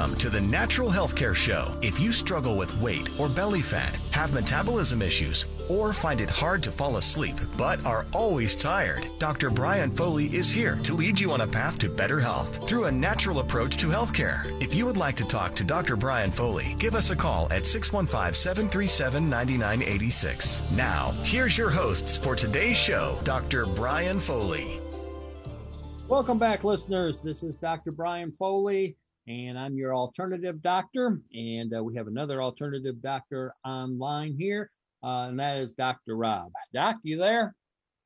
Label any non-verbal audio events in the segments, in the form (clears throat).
Welcome to the Natural Healthcare Show. If you struggle with weight or belly fat, have metabolism issues, or find it hard to fall asleep but are always tired, Dr. Brian Foley is here to lead you on a path to better health through a natural approach to healthcare. If you would like to talk to Dr. Brian Foley, give us a call at 615 737 9986. Now, here's your hosts for today's show, Dr. Brian Foley. Welcome back, listeners. This is Dr. Brian Foley and I'm your alternative doctor. And uh, we have another alternative doctor online here, uh, and that is Dr. Rob. Doc, you there?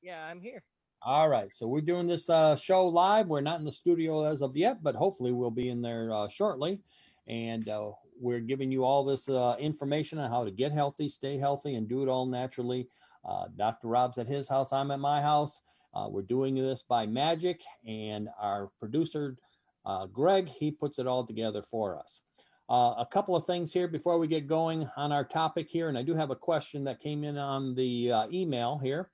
Yeah, I'm here. All right, so we're doing this uh, show live. We're not in the studio as of yet, but hopefully we'll be in there uh, shortly. And uh, we're giving you all this uh, information on how to get healthy, stay healthy, and do it all naturally. Dr. Rob's at his house. I'm at my house. we're doing this by magic, and our producer uh, Greg, he puts it all together for us. Uh, a couple of things here before we get going on our topic here, and I do have a question that came in on the uh, email here.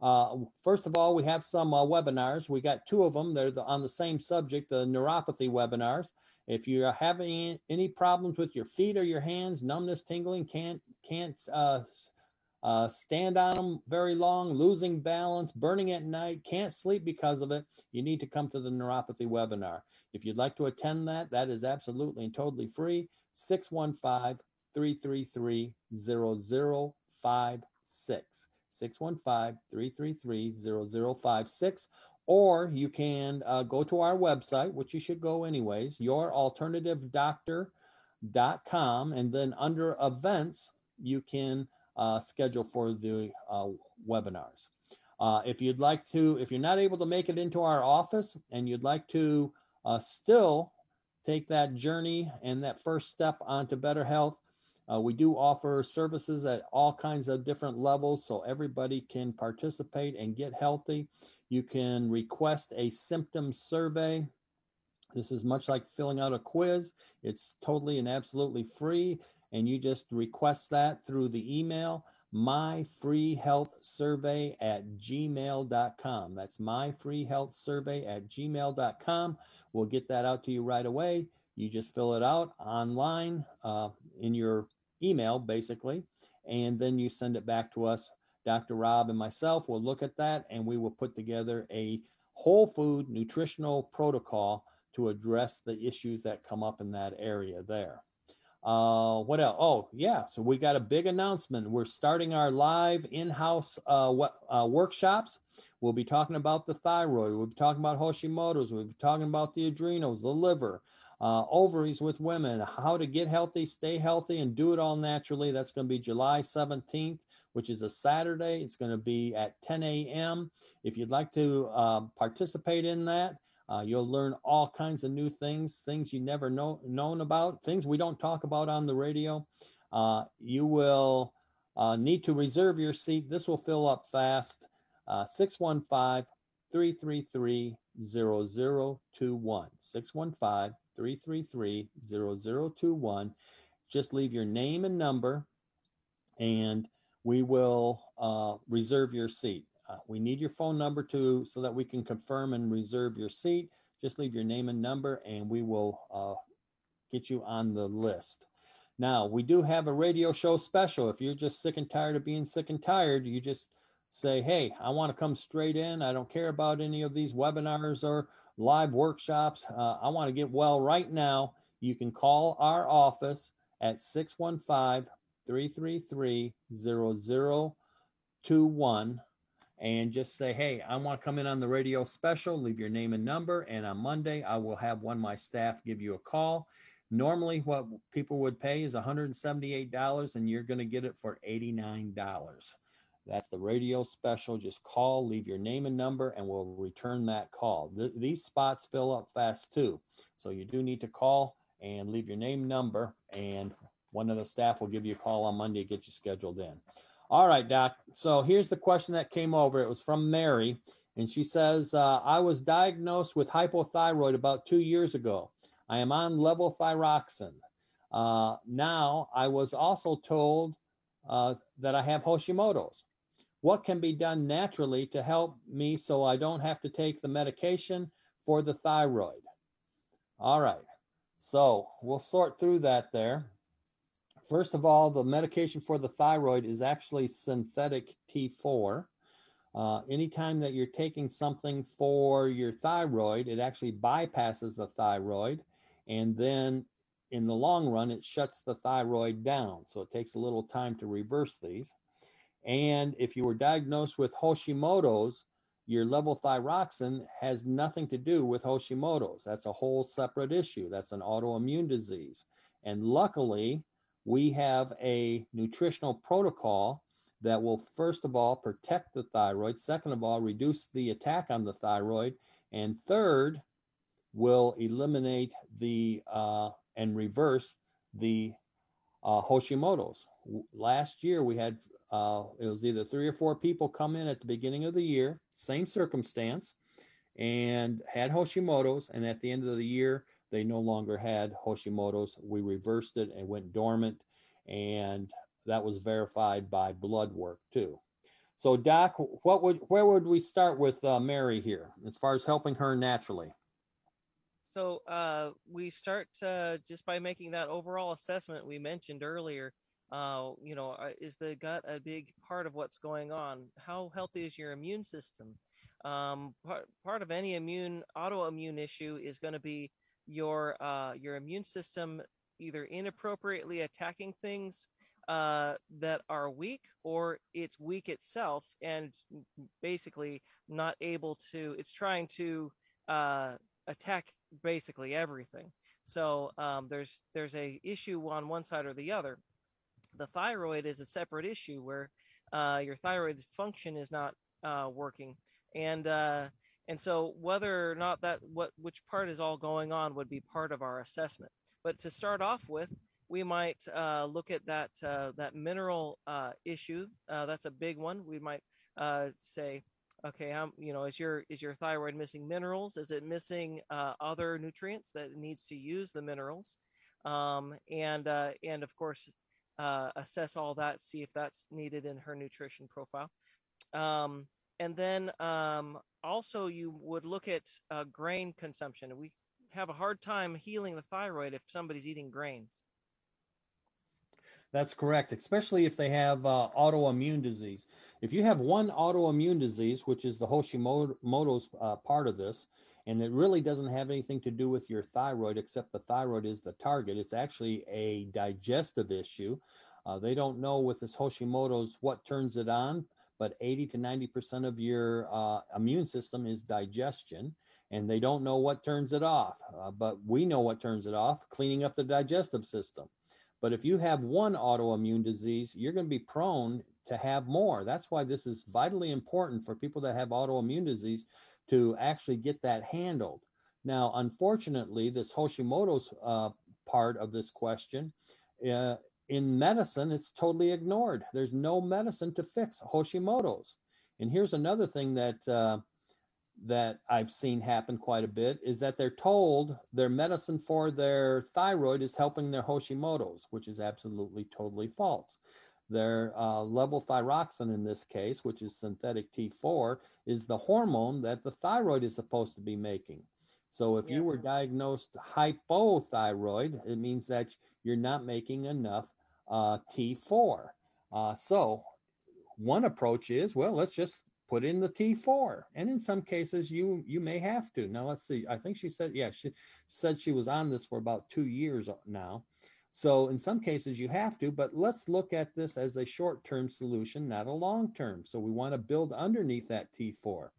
Uh, first of all, we have some uh, webinars. We got two of them. They're the, on the same subject, the neuropathy webinars. If you're having any problems with your feet or your hands, numbness, tingling, can't can't uh, stand on them very long, losing balance, burning at night, can't sleep because of it, you need to come to the neuropathy webinar. If you'd like to attend that, that is absolutely and totally free. 615 333 0056. 615 333 0056. Or you can uh, go to our website, which you should go anyways, youralternativedoctor.com, and then under events, you can uh, schedule for the uh, webinars. Uh, if you'd like to, if you're not able to make it into our office and you'd like to uh, still take that journey and that first step onto better health, uh, we do offer services at all kinds of different levels so everybody can participate and get healthy. You can request a symptom survey. This is much like filling out a quiz. It's totally and absolutely free and you just request that through the email myfreehealthsurvey at gmail.com. That's myfreehealthsurvey at gmail.com. We'll get that out to you right away. You just fill it out online uh, in your email, basically, and then you send it back to us. Dr. Rob and myself will look at that and we will put together a whole food nutritional protocol to address the issues that come up in that area there. Uh, what else? Oh, yeah. So we got a big announcement. We're starting our live in-house uh, uh, workshops. We'll be talking about the thyroid. We'll be talking about Hashimoto's. We'll be talking about the adrenals, the liver, uh, ovaries with women, how to get healthy, stay healthy, and do it all naturally. That's going to be July 17th, which is a Saturday. It's going to be at 10 a.m. If you'd like to uh, participate in that, uh, you'll learn all kinds of new things, things you never know known about, things we don't talk about on the radio. Uh, you will uh, need to reserve your seat. This will fill up fast. Uh, 615 333 0021. 615 333 0021. Just leave your name and number, and we will uh, reserve your seat. Uh, we need your phone number to so that we can confirm and reserve your seat. Just leave your name and number, and we will uh, get you on the list. Now, we do have a radio show special. If you're just sick and tired of being sick and tired, you just say, Hey, I want to come straight in. I don't care about any of these webinars or live workshops. Uh, I want to get well right now. You can call our office at 615 333 0021 and just say, hey, I want to come in on the radio special, leave your name and number. And on Monday, I will have one of my staff give you a call. Normally, what people would pay is $178, and you're going to get it for $89. That's the radio special. Just call, leave your name and number, and we'll return that call. Th- these spots fill up fast too. So you do need to call and leave your name, number, and one of the staff will give you a call on Monday to get you scheduled in. All right, Doc. So here's the question that came over. It was from Mary, and she says, uh, I was diagnosed with hypothyroid about two years ago. I am on levothyroxine. Uh, now, I was also told uh, that I have Hashimoto's. What can be done naturally to help me so I don't have to take the medication for the thyroid? All right. So we'll sort through that there. First of all, the medication for the thyroid is actually synthetic T4. Uh, anytime that you're taking something for your thyroid, it actually bypasses the thyroid. And then in the long run, it shuts the thyroid down. So it takes a little time to reverse these. And if you were diagnosed with Hashimoto's, your levothyroxine has nothing to do with Hashimoto's. That's a whole separate issue. That's an autoimmune disease. And luckily, we have a nutritional protocol that will first of all protect the thyroid, second of all, reduce the attack on the thyroid, and third, will eliminate the uh, and reverse the uh, Hashimoto's. Last year, we had uh, it was either three or four people come in at the beginning of the year, same circumstance, and had Hashimoto's, and at the end of the year, they no longer had Hashimoto's. We reversed it and went dormant, and that was verified by blood work too. So, Doc, what would where would we start with uh, Mary here as far as helping her naturally? So uh, we start uh, just by making that overall assessment we mentioned earlier. Uh, you know, uh, is the gut a big part of what's going on? How healthy is your immune system? Um, part, part of any immune autoimmune issue is going to be your uh, your immune system either inappropriately attacking things uh, that are weak or it's weak itself and basically not able to it's trying to uh, attack basically everything. So um, there's there's a issue on one side or the other. The thyroid is a separate issue where uh, your thyroid function is not uh, working. And uh, and so whether or not that what which part is all going on would be part of our assessment but to start off with we might uh, look at that uh, that mineral uh, issue. Uh, that's a big one. We might uh, say, okay, um, you know, is your is your thyroid missing minerals? Is it missing uh, other nutrients that it needs to use the minerals? Um, and and of course, assess all that, see if that's needed in her nutrition profile. Um, and then um, also you would look at grain consumption. We have a hard time healing the thyroid if somebody's eating grains. That's correct, especially if they have uh, autoimmune disease. If you have one autoimmune disease, which is the Hashimoto's uh, part of this, and it really doesn't have anything to do with your thyroid, except the thyroid is the target. It's actually a digestive issue. Uh, they don't know with this Hashimoto's what turns it on, but 80 to 90% of your uh, immune system is digestion, and they don't know what turns it off. Uh, but we know what turns it off cleaning up the digestive system. But if you have one autoimmune disease, you're going to be prone to have more. That's why this is vitally important for people that have autoimmune disease to actually get that handled. Now, unfortunately, this Hashimoto's uh, part of this question, uh, in medicine, it's totally ignored. There's no medicine to fix Hashimoto's. And here's another thing that uh, that I've seen happen quite a bit is that they're told their medicine for their thyroid is helping their Hashimoto's, which is absolutely totally false. Their uh, levothyroxine, in this case, which is synthetic T4, is the hormone that the thyroid is supposed to be making. So if yeah. you were diagnosed hypothyroid, it means that you're not making enough uh, T4. Uh, so one approach is, well, let's just put in the T4. And in some cases, you you may have to. Now let's see. I think she said, yeah, she said she was on this for about two years now. So in some cases you have to, but let's look at this as a short-term solution, not a long-term. So we want to build underneath that T4.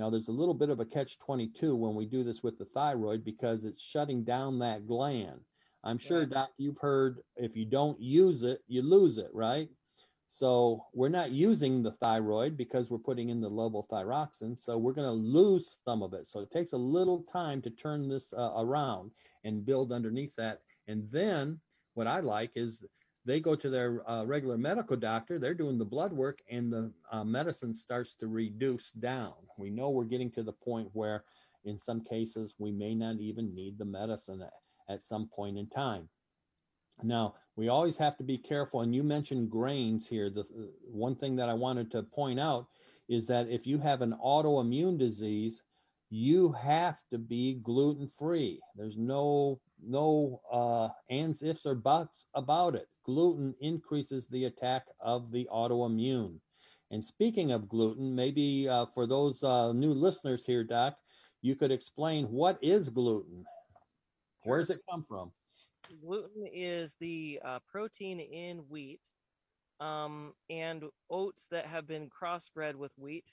Now there's a little bit of a catch 22 when we do this with the thyroid because it's shutting down that gland. I'm sure, Doc, you've heard if you don't use it, you lose it, right? So we're not using the thyroid because we're putting in the levothyroxine. So we're going to lose some of it. So it takes a little time to turn this uh, around and build underneath that. And then what I like is they go to their uh, regular medical doctor, they're doing the blood work, and the uh, medicine starts to reduce down. We know we're getting to the point where, in some cases, we may not even need the medicine at, at some point in time. Now, we always have to be careful. And you mentioned grains here. The, the one thing that I wanted to point out is that if you have an autoimmune disease, you have to be gluten free. There's no no uh, ands, ifs, or buts about it. Gluten increases the attack of the autoimmune. And speaking of gluten, maybe uh, for those uh, new listeners here, Doc, you could explain what is gluten? Where does it come from? Gluten is the uh, protein in wheat um, and oats that have been crossbred with wheat.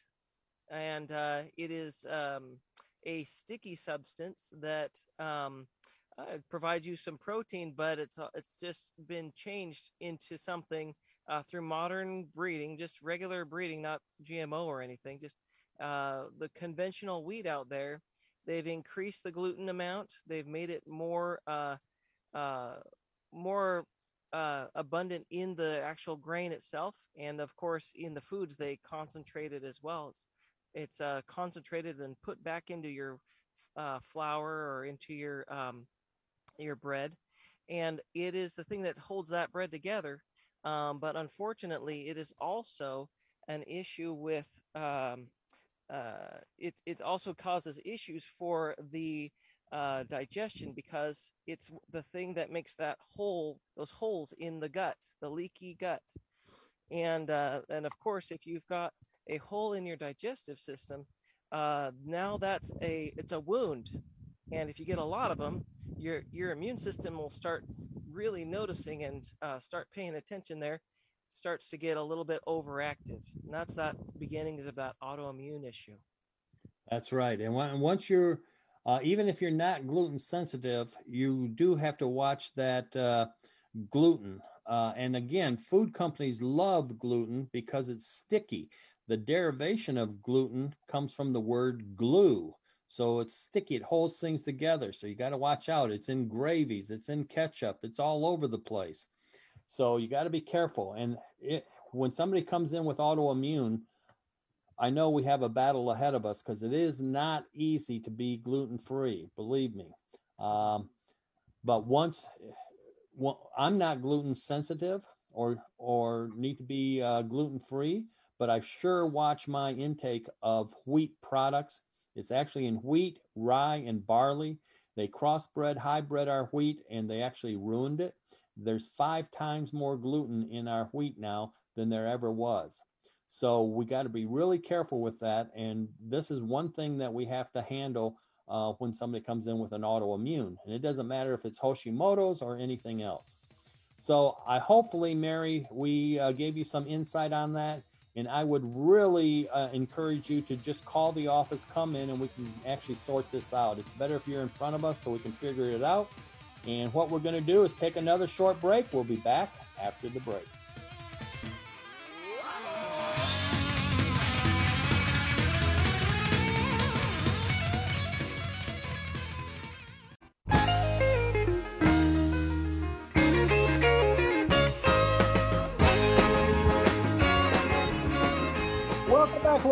And uh, it is um, a sticky substance that um, uh, provides you some protein, but it's uh, it's just been changed into something uh, through modern breeding, just regular breeding, not GMO or anything, just uh, the conventional wheat out there. They've increased the gluten amount. They've made it more uh, uh, more abundant in the actual grain itself, and of course in the foods they concentrate it as well. It's, it's concentrated and put back into your flour or into your um, your bread, and it is the thing that holds that bread together. Um, but unfortunately, it is also an issue with um, uh, it. It also causes issues for the uh, digestion because it's the thing that makes that hole, those holes in the gut, the leaky gut, and uh, and of course, if you've got a hole in your digestive system, uh, now that's a it's a wound, and if you get a lot of them, your your immune system will start really noticing and uh, start paying attention there starts to get a little bit overactive and that's that beginnings of that autoimmune issue. That's right and once you're uh, even if you're not gluten sensitive you do have to watch that uh, gluten uh, and again food companies love gluten because it's sticky. The derivation of gluten comes from the word glue so it's sticky, it holds things together. So you got to watch out. It's in gravies, it's in ketchup, it's all over the place. So you got to be careful. And it, when somebody comes in with autoimmune, I know we have a battle ahead of us because it is not easy to be gluten free, believe me. Um, but once well, I'm not gluten sensitive or or need to be uh, gluten free, but I sure watch my intake of wheat products it's actually in wheat, rye, and barley. They crossbred, hybrid our wheat, and they actually ruined it. There's five times more gluten in our wheat now than there ever was. So we got to be really careful with that. And this is one thing that we have to handle uh, when somebody comes in with an autoimmune. And it doesn't matter if it's Hashimoto's or anything else. So I hopefully, Mary, we uh, gave you some insight on that. And I would really uh, encourage you to just call the office, come in, and we can actually sort this out. It's better if you're in front of us so we can figure it out. And what we're going to do is take another short break. We'll be back after the break.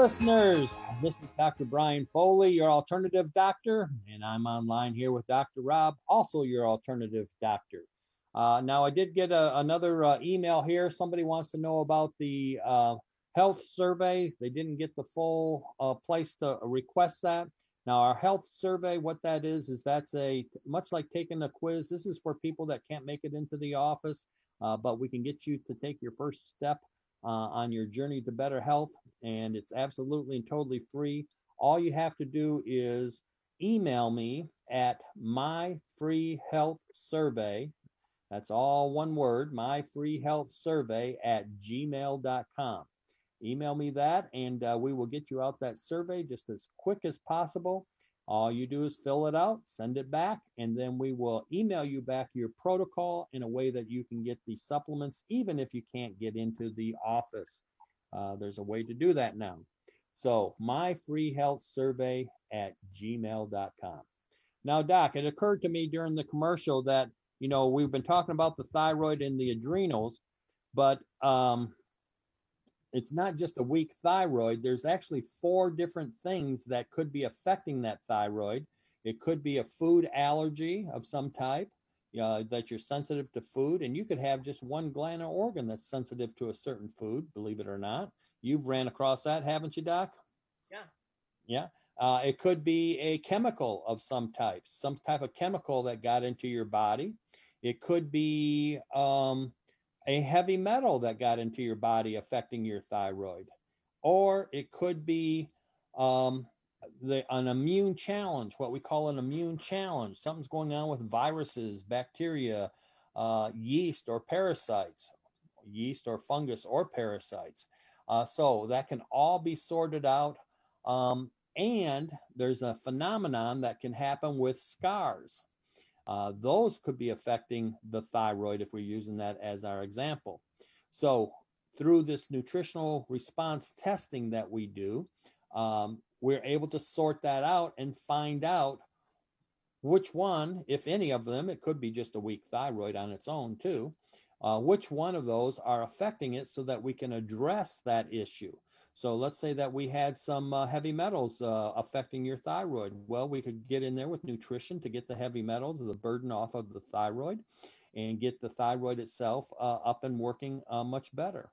Listeners. This is Dr. Brian Foley, your alternative doctor, and I'm online here with Dr. Rob, also your alternative doctor. Uh, now, I did get a, another uh, email here. Somebody wants to know about the uh, health survey. They didn't get the full uh, place to request that. Now, our health survey, what that is, is that's a much like taking a quiz. This is for people that can't make it into the office, uh, but we can get you to take your first step on your journey to better health, and it's absolutely and totally free. All you have to do is email me at my free health survey. That's all one word, my free health survey at gmail.com. Email me that, and uh, we will get you out that survey just as quick as possible. All you do is fill it out, send it back, and then we will email you back your protocol in a way that you can get the supplements, even if you can't get into the office. Uh, there's a way to do that now. So, my free health survey at gmail.com. Now, Doc, it occurred to me during the commercial that, you know, we've been talking about the thyroid and the adrenals, but um, it's not just a weak thyroid. There's actually four different things that could be affecting that thyroid. It could be a food allergy of some type, uh, that you're sensitive to food, and you could have just one gland or organ that's sensitive to a certain food, believe it or not. You've ran across that, haven't you, Doc? Yeah. Yeah. Uh, it could be a chemical of some type, some type of chemical that got into your body. It could be um, a heavy metal that got into your body affecting your thyroid. Or it could be um, the, an immune challenge, what we call an immune challenge. Something's going on with viruses, bacteria, uh, yeast, or parasites, yeast or fungus or parasites. Uh, so that can all be sorted out. Um, and there's a phenomenon that can happen with scars. Uh, those could be affecting the thyroid if we're using that as our example. So, through this nutritional response testing that we do, um, we're able to sort that out and find out which one, if any of them, it could be just a weak thyroid on its own too, uh, which one of those are affecting it so that we can address that issue. So let's say that we had some uh, heavy metals uh, affecting your thyroid. Well, we could get in there with nutrition to get the heavy metals, the burden off of the thyroid, and get the thyroid itself uh, up and working uh, much better.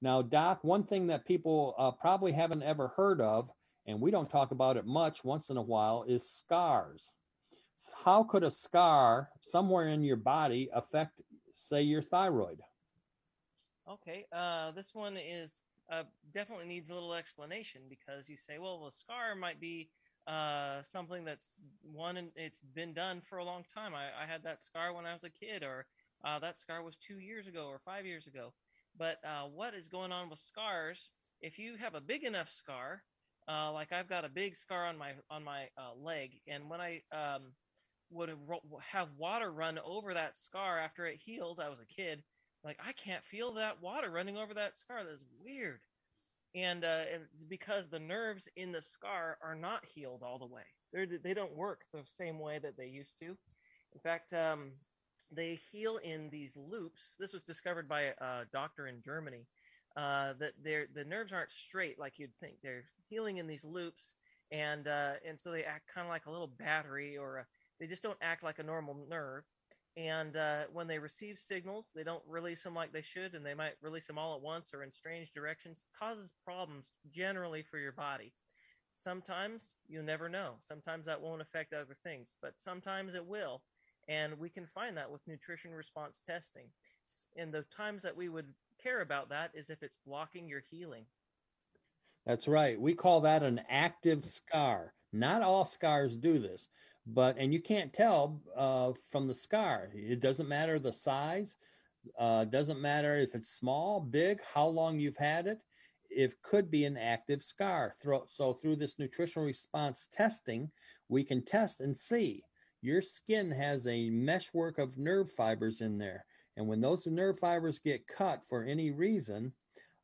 Now, Doc, one thing that people uh, probably haven't ever heard of, and we don't talk about it much once in a while, is scars. How could a scar somewhere in your body affect, say, your thyroid? Okay, uh, this one is uh, definitely needs a little explanation because you say, well, the scar might be uh, something that's one and it's been done for a long time. I, I had that scar when I was a kid, or uh, that scar was two years ago or five years ago. But uh, what is going on with scars? If you have a big enough scar, uh, like I've got a big scar on my on my uh, leg, and when I um, would have water run over that scar after it healed, I was a kid like I can't feel that water running over that scar. That's weird. And, uh, and because the nerves in the scar are not healed all the way. They're, they don't work the same way that they used to. In fact, um, they heal in these loops. This was discovered by a doctor in Germany. Uh, that the nerves aren't straight like you'd think. They're healing in these loops, and uh, and so they act kind of like a little battery, or a, they just don't act like a normal nerve and uh, when they receive signals they don't release them like they should and they might release them all at once or in strange directions causes problems generally for your body. Sometimes you never know. Sometimes that won't affect other things but sometimes it will. And we can find that with nutrition response testing. And the times that we would care about that is if it's blocking your healing. That's right. We call that an active scar not all scars do this but and you can't tell uh, from the scar. It doesn't matter the size. Uh, doesn't matter if it's small, big, how long you've had it. It could be an active scar. So through this nutritional response testing, we can test and see your skin has a meshwork of nerve fibers in there, and when those nerve fibers get cut for any reason,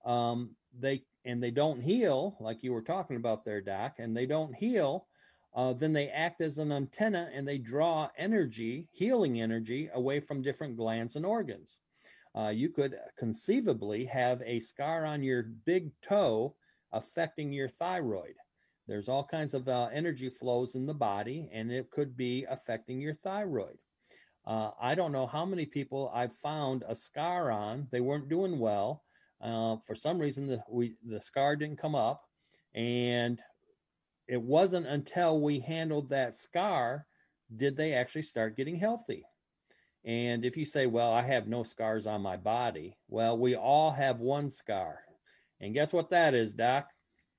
um, they and they don't heal, like you were talking about there, Doc, and they don't heal uh, then they act as an antenna and they draw energy, healing energy, away from different glands and organs. Uh, you could conceivably have a scar on your big toe affecting your thyroid. There's all kinds of uh, energy flows in the body, and it could be affecting your thyroid. Uh, I don't know how many people I've found a scar on. They weren't doing well. Uh, for some reason, the, we, the scar didn't come up, and it wasn't until we handled that scar did they actually start getting healthy. And if you say, well, I have no scars on my body, well, we all have one scar. And guess what that is, Doc?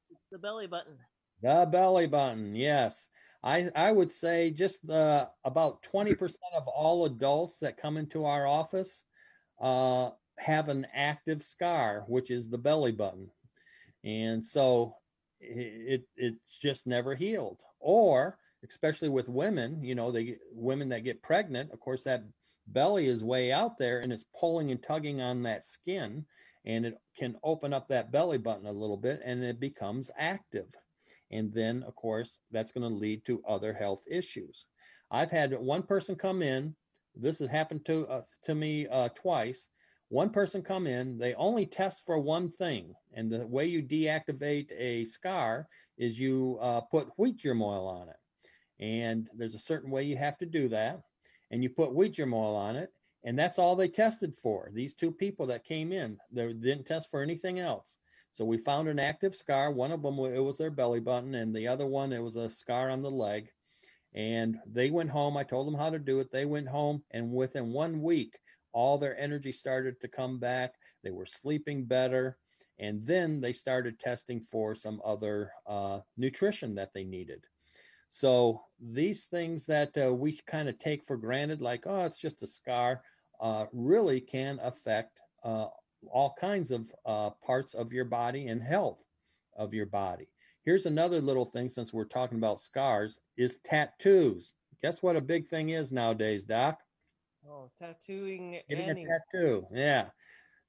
It's the belly button. The belly button, yes. I, I would say just uh, about 20% of all adults that come into our office uh, have an active scar, which is the belly button. And so it it's just never healed. Or especially with women you know they women that get pregnant of course that belly is way out there and it's pulling and tugging on that skin and it can open up that belly button a little bit and it becomes active. And then of course that's going to lead to other health issues. I've had one person come in this has happened to uh, to me uh, twice one person come in they only test for one thing and the way you deactivate a scar is you uh, put wheat germ oil on it and there's a certain way you have to do that and you put wheat germ oil on it and that's all they tested for these two people that came in they didn't test for anything else So we found an active scar. One of them it was their belly button, and the other one it was a scar on the leg. And they went home. I told them how to do it. They went home, and within one week, all their energy started to come back. They were sleeping better. And then they started testing for some other uh, nutrition that they needed. So these things that uh, we kind of take for granted, like, oh, it's just a scar, uh, really can affect uh, all kinds of uh, parts of your body and health of your body. Here's another little thing since we're talking about scars is tattoos. Guess what a big thing is nowadays, Doc? Oh, tattooing. Getting any... a tattoo. Yeah.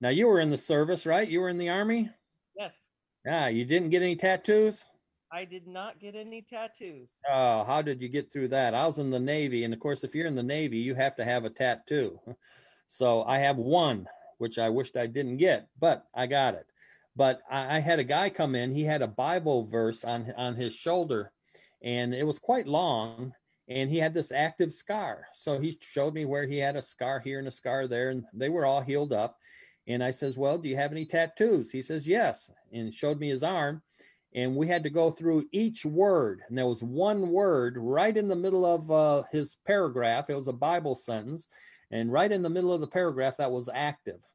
Now you were in the service, right? You were in the army? Yes. Yeah, you didn't get any tattoos? I did not get any tattoos. Oh, how did you get through that? I was in the Navy, and of course, if you're in the Navy, you have to have a tattoo. (laughs) So I have one, which I wished I didn't get, but I got it. But I, I had a guy come in. He had a Bible verse on on his shoulder, and it was quite long. And he had this active scar. So he showed me where he had a scar here and a scar there, and they were all healed up. And I says, Well, do you have any tattoos? He says, Yes. And showed me his arm. And we had to go through each word. And there was one word right in the middle of uh, his paragraph. It was a Bible sentence. And right in the middle of the paragraph, that was active.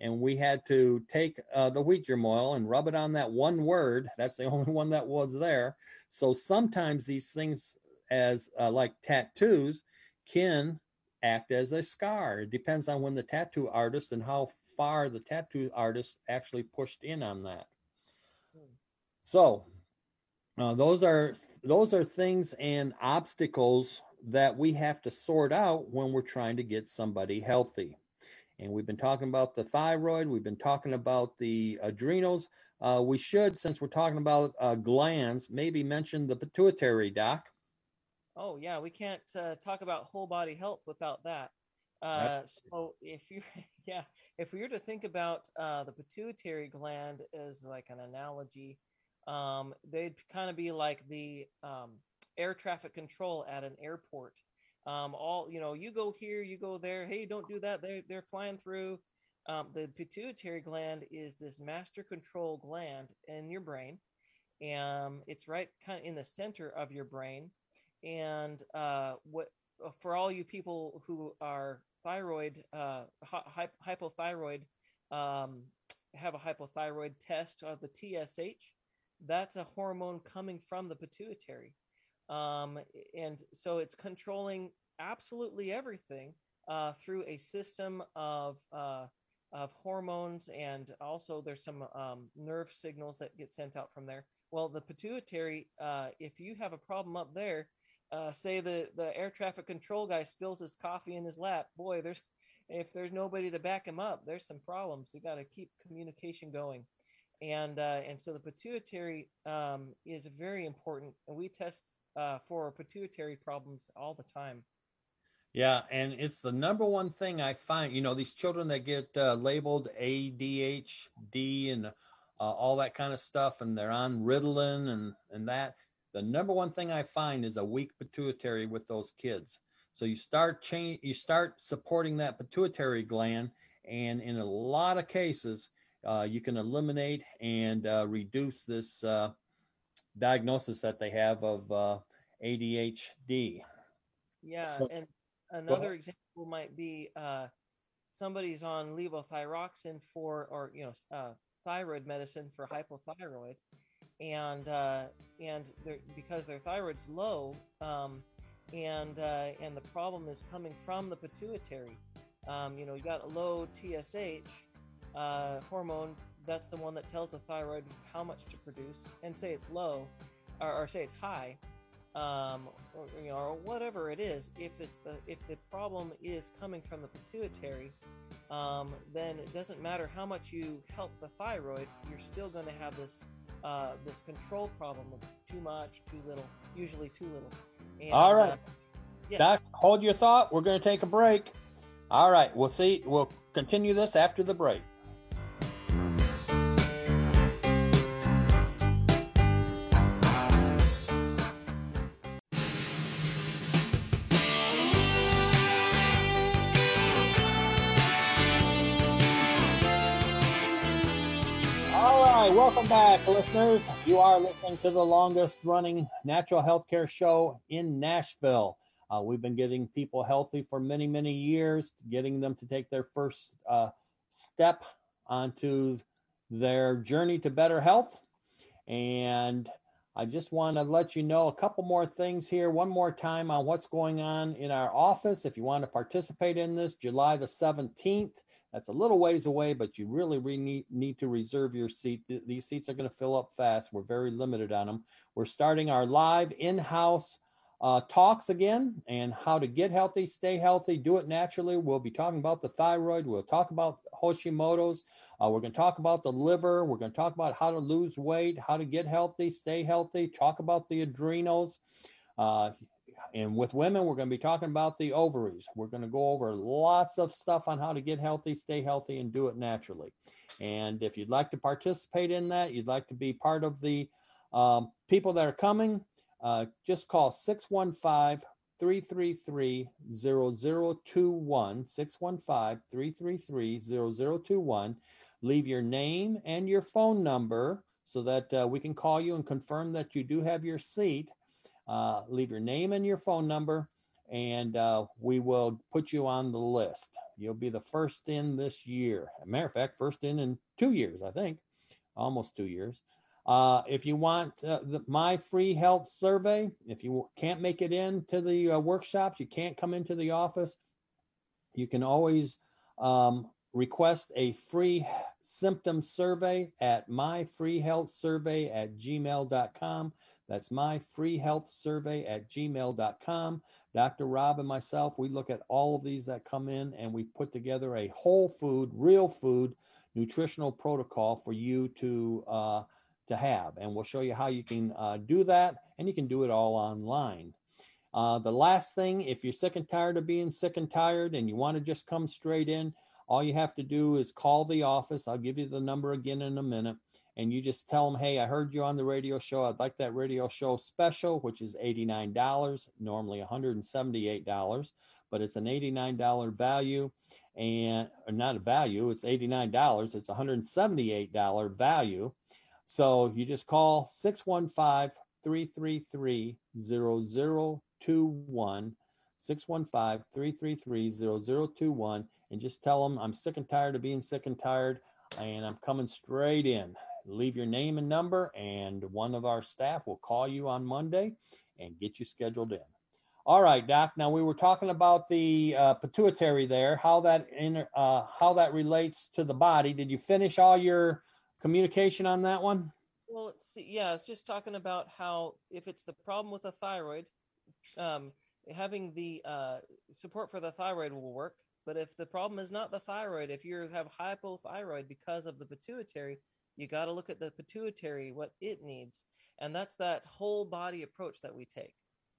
And we had to take uh, the wheat germ oil and rub it on that one word. That's the (laughs) only one that was there. So sometimes these things, as uh, like tattoos, can act as a scar. It depends on when the tattoo artist and how far the tattoo artist actually pushed in on that. So uh, those are those are things and obstacles that we have to sort out when we're trying to get somebody healthy. And we've been talking about the thyroid. We've been talking about the adrenals. Uh, we should, since we're talking about uh, glands, maybe mention the pituitary, Doc. Oh yeah, we can't uh, talk about whole body health without that. Uh, so if you, (laughs) yeah, if we were to think about uh, the pituitary gland as like an analogy, um, they'd kind of be like the um, air traffic control at an airport. Um, all you know, you go here, you go there. Hey, don't do that. They're they're flying through. Um, the pituitary gland is this master control gland in your brain, and it's right kind of in the center of your brain and uh, what uh, for all you people who are thyroid uh, hy- hypothyroid um, have a hypothyroid test of the TSH. That's a hormone coming from the pituitary, um, and so it's controlling absolutely everything uh, through a system of uh, of hormones, and also there's some um, nerve signals that get sent out from there. Well, the pituitary, uh, if you have a problem up there, uh, say the the air traffic control guy spills his coffee in his lap, boy, there's if there's nobody to back him up, there's some problems. You got to keep communication going, and uh, and so the pituitary um, is very important, and we test uh, for pituitary problems all the time. Yeah, and it's the number one thing I find. You know, these children that get uh, labeled ADHD and uh, all that kind of stuff, and they're on Ritalin and and that the number one thing I find is a weak pituitary with those kids. So you start change, you start supporting that pituitary gland, and in a lot of cases, uh, you can eliminate and uh, reduce this uh, diagnosis that they have of uh, ADHD. Yeah, so, and another example might be uh, somebody's on levothyroxine for, or you know, uh, thyroid medicine for hypothyroid, and uh, and because their thyroid's low, um, and uh, and the problem is coming from the pituitary. Um, you know, you got a low TSH uh, hormone. That's the one that tells the thyroid how much to produce, and say it's low, or, or say it's high, um, or you know, or whatever it is. If it's the if the problem is coming from the pituitary, um, then it doesn't matter how much you help the thyroid. You're still going to have this uh, this control problem of too much, too little, usually too little. And, All right. Uh, yes. Doc, hold your thought. We're going to take a break. All right. We'll see. We'll continue this after the break. Back, listeners. You are listening to the longest running natural healthcare show in Nashville. Uh, we've been getting people healthy for many, many years, getting them to take their first uh, step onto their journey to better health. And I just want to let you know a couple more things here, one more time on what's going on in our office. If you want to participate in this, July the 17th, that's a little ways away, but you really, need, need to reserve your seat. These seats are going to fill up fast. We're very limited on them. We're starting our live in house uh, talks again and how to get healthy, stay healthy, do it naturally. We'll be talking about the thyroid. We'll talk about Hashimoto's. Uh, we're going to talk about the liver. We're going to talk about how to lose weight, how to get healthy, stay healthy, talk about the adrenals. Uh, and with women, we're going to be talking about the ovaries. We're going to go over lots of stuff on how to get healthy, stay healthy, and do it naturally. And if you'd like to participate in that, you'd like to be part of the um, people that are coming, uh, just call 615 333 0021. 615 333 0021. Leave your name and your phone number so that uh, we can call you and confirm that you do have your seat uh, leave your name and your phone number, and uh, we will put you on the list. You'll be the first in this year. Matter of fact, first in in two years, I think, almost two years. Uh, if you want uh, the, my free health survey, if you can't make it into the uh, workshops, you can't come into the office, you can always um, request a free symptom survey at myfreehealthsurvey at gmail.com. That's my free health survey at gmail.com. Dr. Rob and myself, we look at all of these that come in and we put together a whole food, real food nutritional protocol for you to uh, to have. And we'll show you how you can uh, do that, and you can do it all online. Uh, the last thing, if you're sick and tired of being sick and tired and you want to just come straight in, all you have to do is call the office. I'll give you the number again in a minute and you just tell them, hey, I heard you on the radio show. I'd like that radio show special, which is $89, normally $178, but it's an $89 value and not a value, it's $89. It's $178 value. So you just call 615 333 0021. 615 333 0021 and just tell them I'm sick and tired of being sick and tired and I'm coming straight in leave your name and number, and one of our staff will call you on Monday and get you scheduled in. All right, Doc. Now we were talking about the uh, pituitary there, how that in, uh, how that relates to the body. Did you finish all your communication on that one? Well, it's, yeah, it's just talking about how if it's the problem with the thyroid, um, having the uh, support for the thyroid will work. But if the problem is not the thyroid, if you have hypothyroid because of the pituitary, you got to look at the pituitary, what it needs. And that's that whole body approach that we take.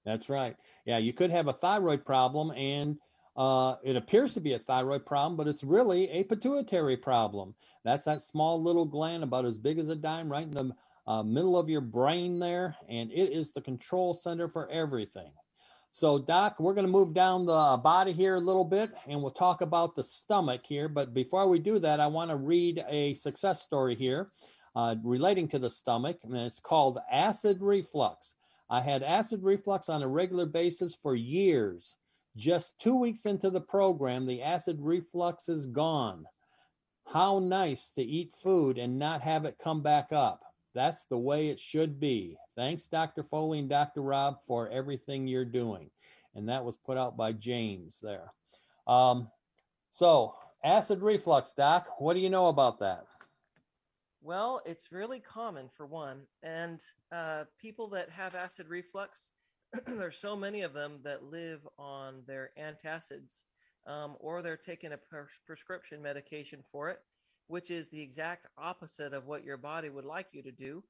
That's right. Yeah, you could have a thyroid problem and uh, it appears to be a thyroid problem, but it's really a pituitary problem. That's that small little gland about as big as a dime right in the uh, middle of your brain there. And it is the control center for everything. So, Doc, we're going to move down the body here a little bit and we'll talk about the stomach here. But before we do that, I want to read a success story here uh, relating to the stomach, and it's called acid reflux. I had acid reflux on a regular basis for years. Just two weeks into the program, the acid reflux is gone. How nice to eat food and not have it come back up. That's the way it should be. Thanks, Dr. Foley and Dr. Rob, for everything you're doing. And that was put out by James there. Um, so, acid reflux, Doc, what do you know about that? Well, it's really common for one. And uh, people that have acid reflux, (clears throat) there's so many of them that live on their antacids um, or they're taking a pres- prescription medication for it which is the exact opposite of what your body would like you to do.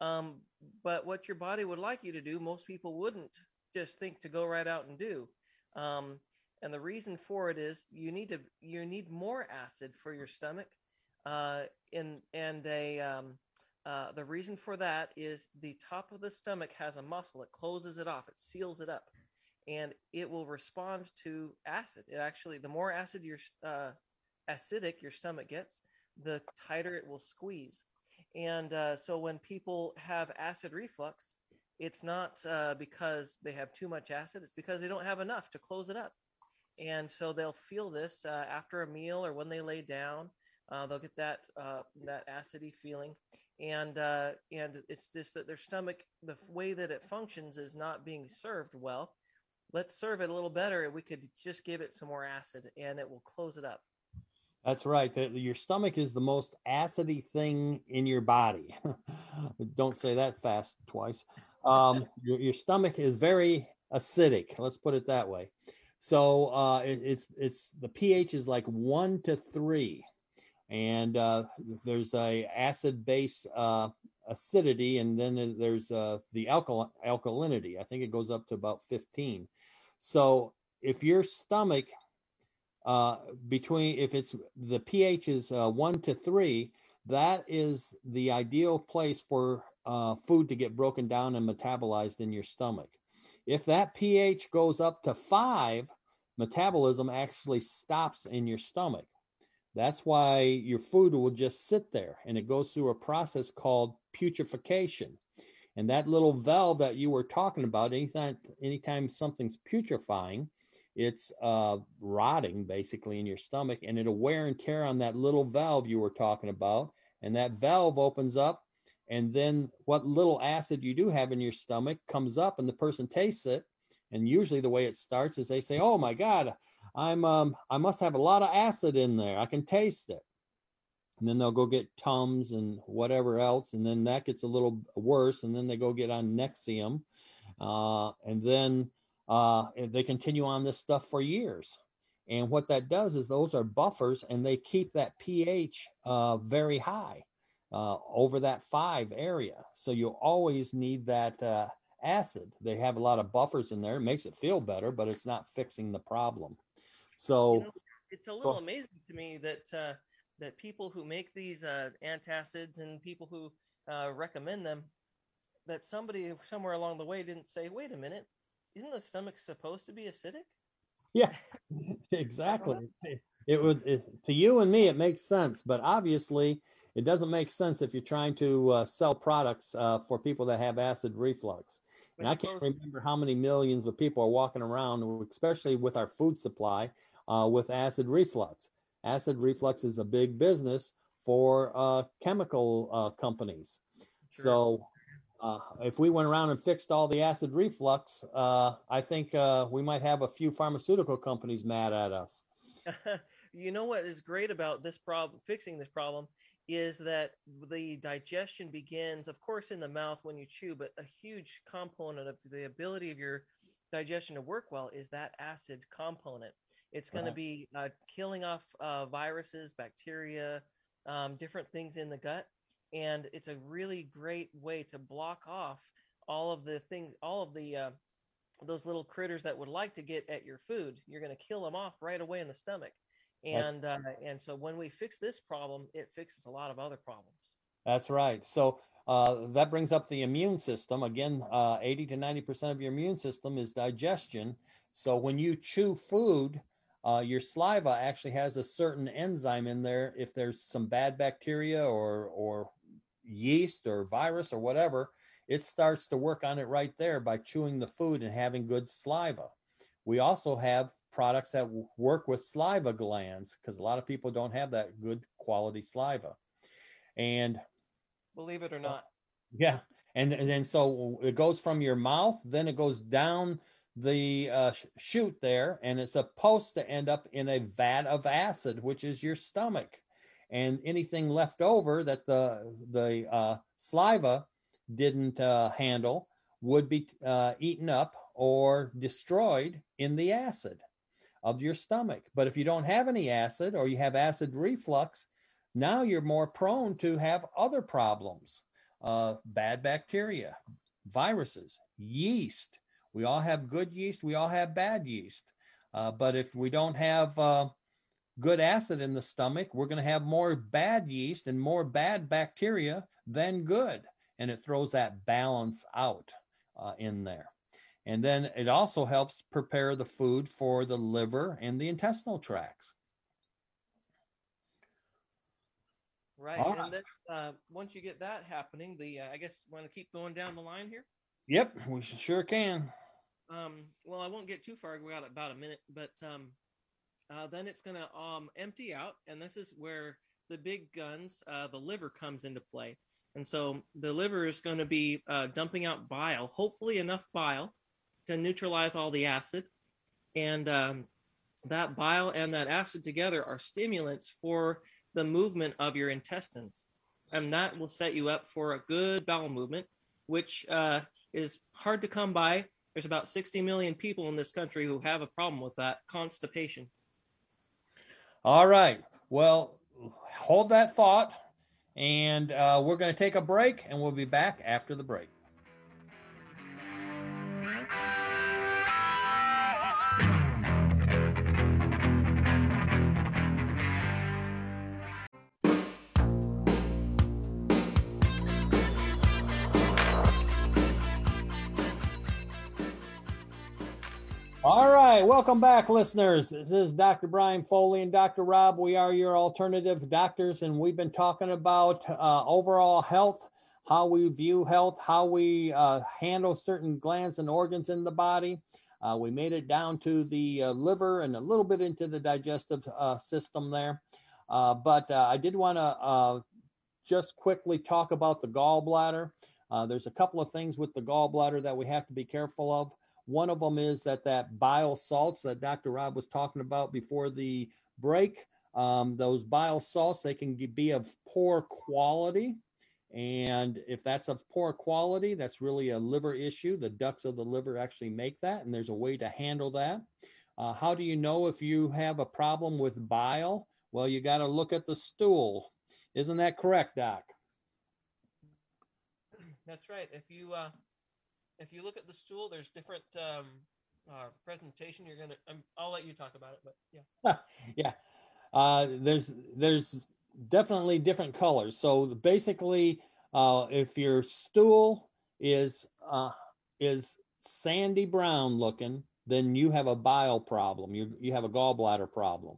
Um, but what your body would like you to do, most people wouldn't just think to go right out and do. Um, and the reason for it is you need to you need more acid for your stomach. Uh, in and a um, uh, the reason for that is the top of the stomach has a muscle. It closes it off. It seals it up, and it will respond to acid. It actually, the more acid your uh, acidic your stomach gets, the tighter it will squeeze. And uh, so when people have acid reflux, it's not uh, because they have too much acid, it's because they don't have enough to close it up. And so they'll feel this uh, after a meal or when they lay down. Uh, they'll get that uh, that acidy feeling, and uh, and it's just that their stomach, the way that it functions, is not being served well. Let's serve it a little better. We could just give it some more acid, and it will close it up. That's right. Your stomach is the most acidy thing in your body. (laughs) Don't say that fast twice. Um, (laughs) your, your, stomach is very acidic. Let's put it that way. So uh, it, it's it's the pH is like one to three, and uh, there's a acid base uh, acidity, and then there's uh, the alkal- alkalinity. I think it goes up to about 15. So if your stomach uh, between if it's the pH is uh, one to three, that is the ideal place for uh, food to get broken down and metabolized in your stomach. If that pH goes up to five, metabolism actually stops in your stomach. That's why your food will just sit there and it goes through a process called putrefaction. And that little valve that you were talking about, anytime anytime something's putrefying, it's uh, rotting basically in your stomach and it'll wear and tear on that little valve you were talking about and that valve opens up and then what little acid you do have in your stomach comes up and the person tastes it and usually the way it starts is they say oh my god i'm um, i must have a lot of acid in there. I can taste it. And then they'll go get tums and whatever else and then that gets a little worse and then they go get on nexium uh, and then uh, they continue on this stuff for years. And what that does is those are buffers and they keep that pH uh, very high uh, over that five area. So you always need that uh, acid. They have a lot of buffers in there. It makes it feel better, but it's not fixing the problem. So you know, it's a little amazing to me that uh, that people who make these uh, antacids and people who recommend them, that somebody somewhere along the way didn't say, wait a minute, isn't the stomach supposed to be acidic? Yeah, (laughs) exactly. It would it, to you and me, it makes sense, but obviously, it doesn't make sense if you're trying to uh, sell products uh, for people that have acid reflux. And I can't remember how many millions of people are walking around, especially with our food supply, uh, with acid reflux. Acid reflux is a big business for uh, chemical uh, companies. Sure. So uh, if we went around and fixed all the acid reflux, uh, I think uh, we might have a few pharmaceutical companies mad at us. (laughs) you know what is great about this problem, fixing this problem, is that the digestion begins, of course, in the mouth when you chew, but a huge component of the ability of your digestion to work well is that acid component. It's going to be uh, killing off uh, viruses, bacteria, um, different things in the gut and it's a really great way to block off all of the things all of the uh, those little critters that would like to get at your food. You're going to kill them off right away in the stomach. And uh, and so when we fix this problem it fixes a lot of other problems. That's right. So uh, that brings up the immune system. Again uh, 80 to 90 percent of your immune system is digestion. So when you chew food uh, your saliva actually has a certain enzyme in there if there's some bad bacteria or or yeast or virus or whatever, it starts to work on it right there by chewing the food and having good saliva. We also have products that work with saliva glands because a lot of people don't have that good quality saliva. And believe it or not. Yeah. And, and then so it goes from your mouth, then it goes down the uh, chute there, and it's supposed to end up in a vat of acid, which is your stomach and anything left over that the the uh, saliva didn't uh, handle would be uh, eaten up or destroyed in the acid of your stomach. But if you don't have any acid or you have acid reflux, now you're more prone to have other problems uh, bad bacteria, viruses, yeast. We all have good yeast, we all have bad yeast. Uh, but if we don't have uh, good acid in the stomach, we're going to have more bad yeast and more bad bacteria than good. And it throws that balance out uh, in there. And then it also helps prepare the food for the liver and the intestinal tracts. Right. All and right. then uh, once you get that happening, the uh, I guess want to keep going down the line here. Yep, we sure can. Um, well, I won't get too far. We got about a minute, but um, uh, then it's gonna um, empty out, and this is where the big guns, uh, the liver comes into play. And so the liver is going to be uh, dumping out bile, hopefully enough bile to neutralize all the acid, and um, that bile and that acid together are stimulants for the movement of your intestines, and that will set you up for a good bowel movement, which uh, is hard to come by. There's about 60 million people in this country who have a problem with that constipation. All right. Well, hold that thought, and uh, we're going to take a break, and we'll be back after the break. All right, welcome back, listeners. This is Dr. Brian Foley and Dr. Rob. We are your alternative doctors, and we've been talking about uh, overall health, how we view health, how we uh, handle certain glands and organs in the body. Uh, we made it down to the uh, liver and a little bit into the digestive uh, system there. Uh, but I did want to just quickly talk about the gallbladder. there's a couple of things with the gallbladder that we have to be careful of. One of them is that that bile salts that Dr. Rob was talking about before the break. Um, those bile salts they can be of poor quality, and if that's of poor quality, that's really a liver issue. The ducts of the liver actually make that, and there's a way to handle that. Uh, how do you know if you have a problem with bile? Well, you got to look at the stool. Isn't that correct, Doc? That's right. If you uh, if you look at the stool, there's different um, uh, presentation. You're gonna. Um, I'll let you talk about it, but yeah. (laughs) yeah. Uh, there's there's definitely different colors. So basically, uh, if your stool is uh, is sandy brown looking, then you have a bile problem. You you have a gallbladder problem.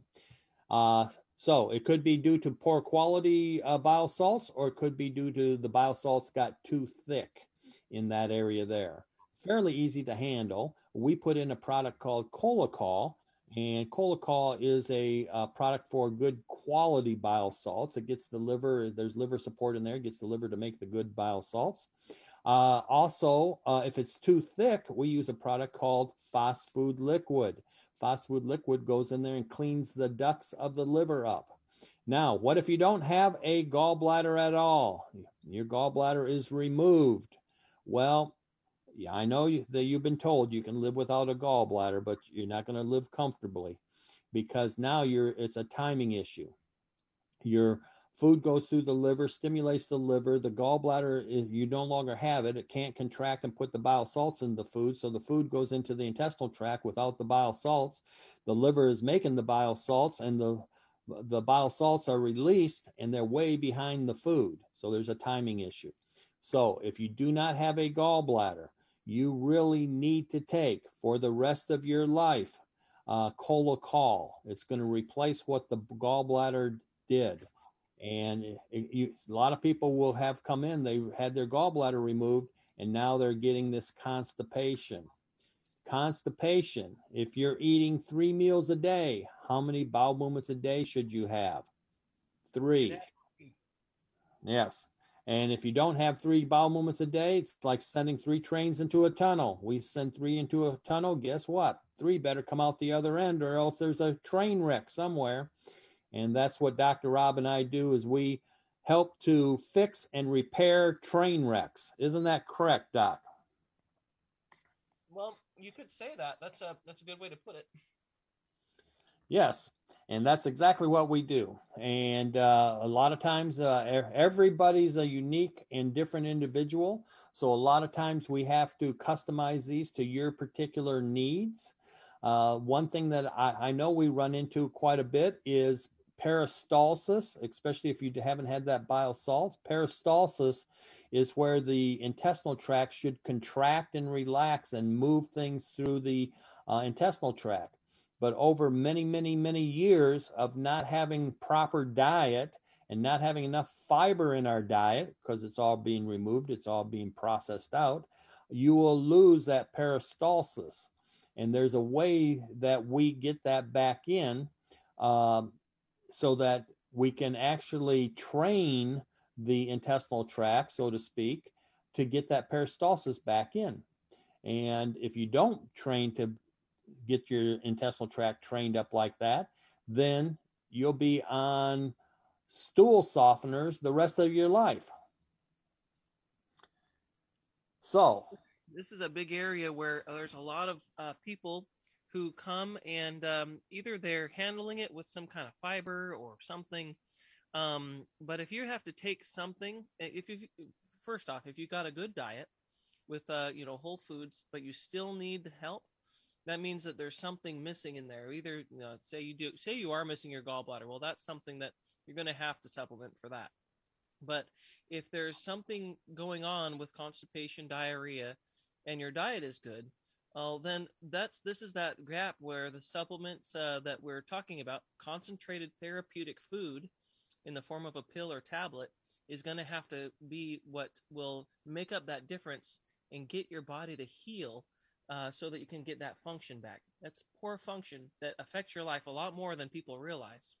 Uh, so it could be due to poor quality uh, bile salts, or it could be due to the bile salts got too thick in that area there. Fairly easy to handle. We put in a product called Cholacol, and Cholacol is a, a, product for good quality bile salts. It gets the liver, there's liver support in there, gets the liver to make the good bile salts. Uh, also, uh, if it's too thick, we use a product called Phosfood Liquid. Phosfood Liquid goes in there and cleans the ducts of the liver up. Now, what if you don't have a gallbladder at all? Your gallbladder is removed. Well, yeah, I know you, that you've been told you can live without a gallbladder, but you're not going to live comfortably because now you're it's a timing issue. Your food goes through the liver, stimulates the liver. The gallbladder you no longer have it. It can't contract and put the bile salts in the food, so the food goes into the intestinal tract without the bile salts. The liver is making the bile salts, and the the bile salts are released, and they're way behind the food. So there's a timing issue. So if you do not have a gallbladder, you really need to take for the rest of your life uh, Cholacol. It's going to replace what the gallbladder did. And it, you, a lot of people will have come in, they had their gallbladder removed, and now they're getting this constipation. Constipation, if you're eating three meals a day, how many bowel movements a day should you have? Three. Yes. And if you don't have three bowel movements a day, it's like sending three trains into a tunnel. We send three into a tunnel. Guess what? Three better come out the other end, or else there's a train wreck somewhere. And that's what Dr. Rob and I do is we help to fix and repair train wrecks. Isn't that correct, Doc? Well, you could say that. That's a that's a good way to put it. Yes, and that's exactly what we do. And uh, a lot of times, uh, everybody's a unique and different individual. So a lot of times we have to customize these to your particular needs. Uh, one thing that I, I, know we run into quite a bit is peristalsis, especially if you haven't had that bile salt. Peristalsis is where the intestinal tract should contract and relax and move things through the uh, intestinal tract but over many, many, many years of not having proper diet and not having enough fiber in our diet because it's all being removed, it's all being processed out, you will lose that peristalsis. And there's a way that we get that back in um, so that we can actually train the intestinal tract, so to speak, to get that peristalsis back in. And if you don't train to get your intestinal tract trained up like that, then you'll be on stool softeners the rest of your life. So, this is a big area where there's a lot of uh, people who come and um, either they're handling it with some kind of fiber or something. Um, but if you have to take something, if you first off, if you got a good diet with uh, you know whole foods, but you still need help, that means that there's something missing in there. Either you know, say you do, say you are missing your gallbladder. Well, that's something that you're going to have to supplement for that. But if there's something going on with constipation, diarrhea, and your diet is good, uh, then that's this is that gap where the supplements uh, that we're talking about, concentrated therapeutic food in the form of a pill or tablet, is going to have to be what will make up that difference and get your body to heal uh, so that you can get that function back. That's poor function that affects your life a lot more than people realize.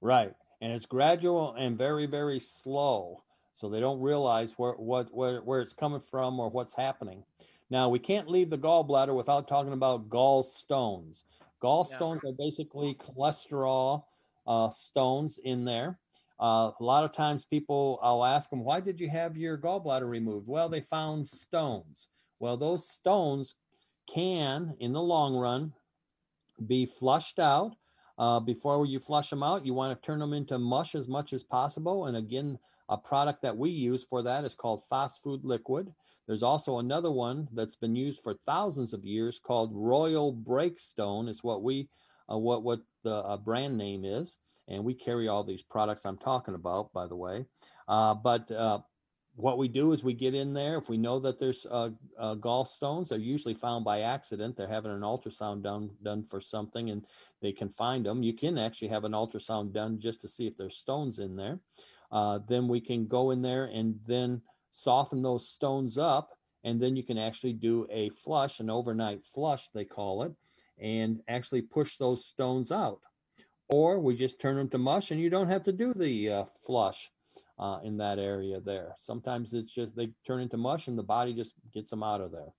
Right. And it's gradual and very, very slow. So they don't realize where, what, where, where it's coming from or what's happening. Now, we can't leave the gallbladder without talking about gallstones. Gallstones yeah. are basically cholesterol uh, stones in there. Uh, a lot of times people, I'll ask them, why did you have your gallbladder removed? Well, they found stones. Well, those stones can, in the long run, be flushed out. Uh, before you flush them out, you want to turn them into mush as much as possible. And again, a product that we use for that is called Phosfood liquid. There's also another one that's been used for thousands of years called Royal Breakstone. Is what we, uh, what what the uh, brand name is, and we carry all these products I'm talking about, by the way. Uh, but uh, what we do is we get in there. If we know that there's uh, uh, gallstones, they're usually found by accident. They're having an ultrasound done done for something, and they can find them. You can actually have an ultrasound done just to see if there's stones in there. Uh, then we can go in there and then soften those stones up, and then you can actually do a flush, an overnight flush, they call it, and actually push those stones out. Or we just turn them to mush, and you don't have to do the uh, flush uh, in that area there. Sometimes it's just they turn into mush and the body just gets them out of there.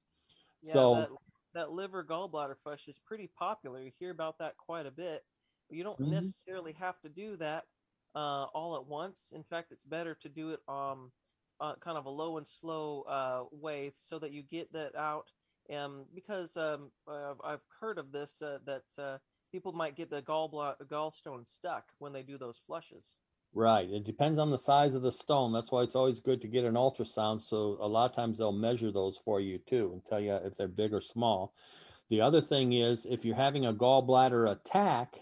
Yeah, so that, that, liver gallbladder flush is pretty popular. You hear about that quite a bit. but You don't mm-hmm. necessarily have to do that uh, all at once. In fact, it's better to do it um, uh, kind of a low and slow uh, way so that you get that out. Um, because um, I've heard of this uh, that uh, people might get the gallbladder gallstone stuck when they do those flushes. Right. It depends on the size of the stone. That's why it's always good to get an ultrasound. So a lot of times they'll measure those for you too and tell you if they're big or small. The other thing is if you're having a gallbladder attack,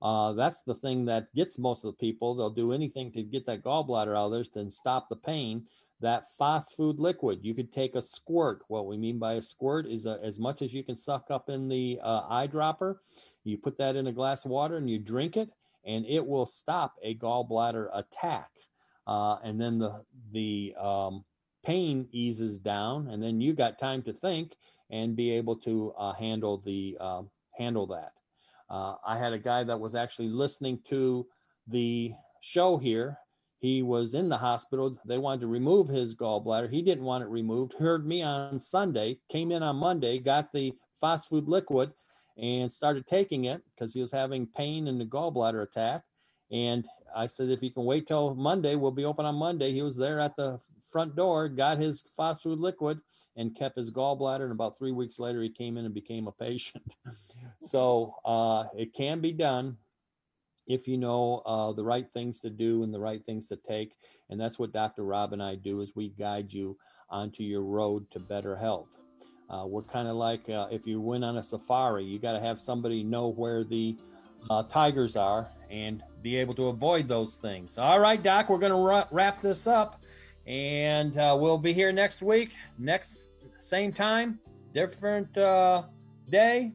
uh, that's the thing that gets most of the people. They'll do anything to get that gallbladder out of there to stop the pain. That Phosfood liquid, you could take a squirt. What we mean by a squirt is a, as much as you can suck up in the uh, eyedropper. You put that in a glass of water and you drink it and it will stop a gallbladder attack. Uh, and then the the um, pain eases down, and then you got time to think and be able to uh, handle the uh, handle that. Uh, I had a guy that was actually listening to the show here. He was in the hospital. They wanted to remove his gallbladder. He didn't want it removed. Heard me on Sunday, came in on Monday, got the Phosfood liquid, and started taking it because he was having pain in the gallbladder attack. And I said, if you can wait till Monday, we'll be open on Monday. He was there at the front door, got his food liquid, and kept his gallbladder. And about three weeks later, he came in and became a patient. (laughs) so uh, it can be done if you know uh, the right things to do and the right things to take. And that's what Dr. Rob and I do is we guide you onto your road to better health. Uh, we're kind of like uh, if you went on a safari, you got to have somebody know where the uh, tigers are and be able to avoid those things. All right, Doc, we're going to wrap this up, and uh, we'll be here next week, next same time, different uh, day,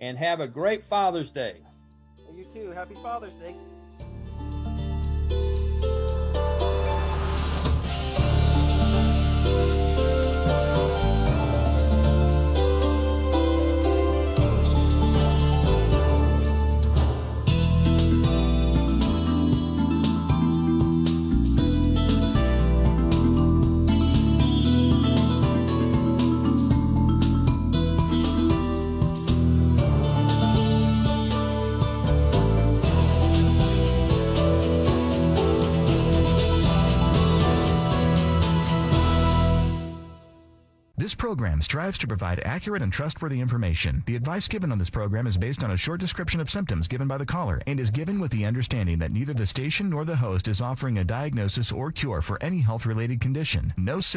and have a great Father's Day. You too. Happy Father's Day. Strives to provide accurate and trustworthy information. The advice given on this program is based on a short description of symptoms given by the caller and is given with the understanding that neither the station nor the host is offering a diagnosis or cure for any health related condition. No sick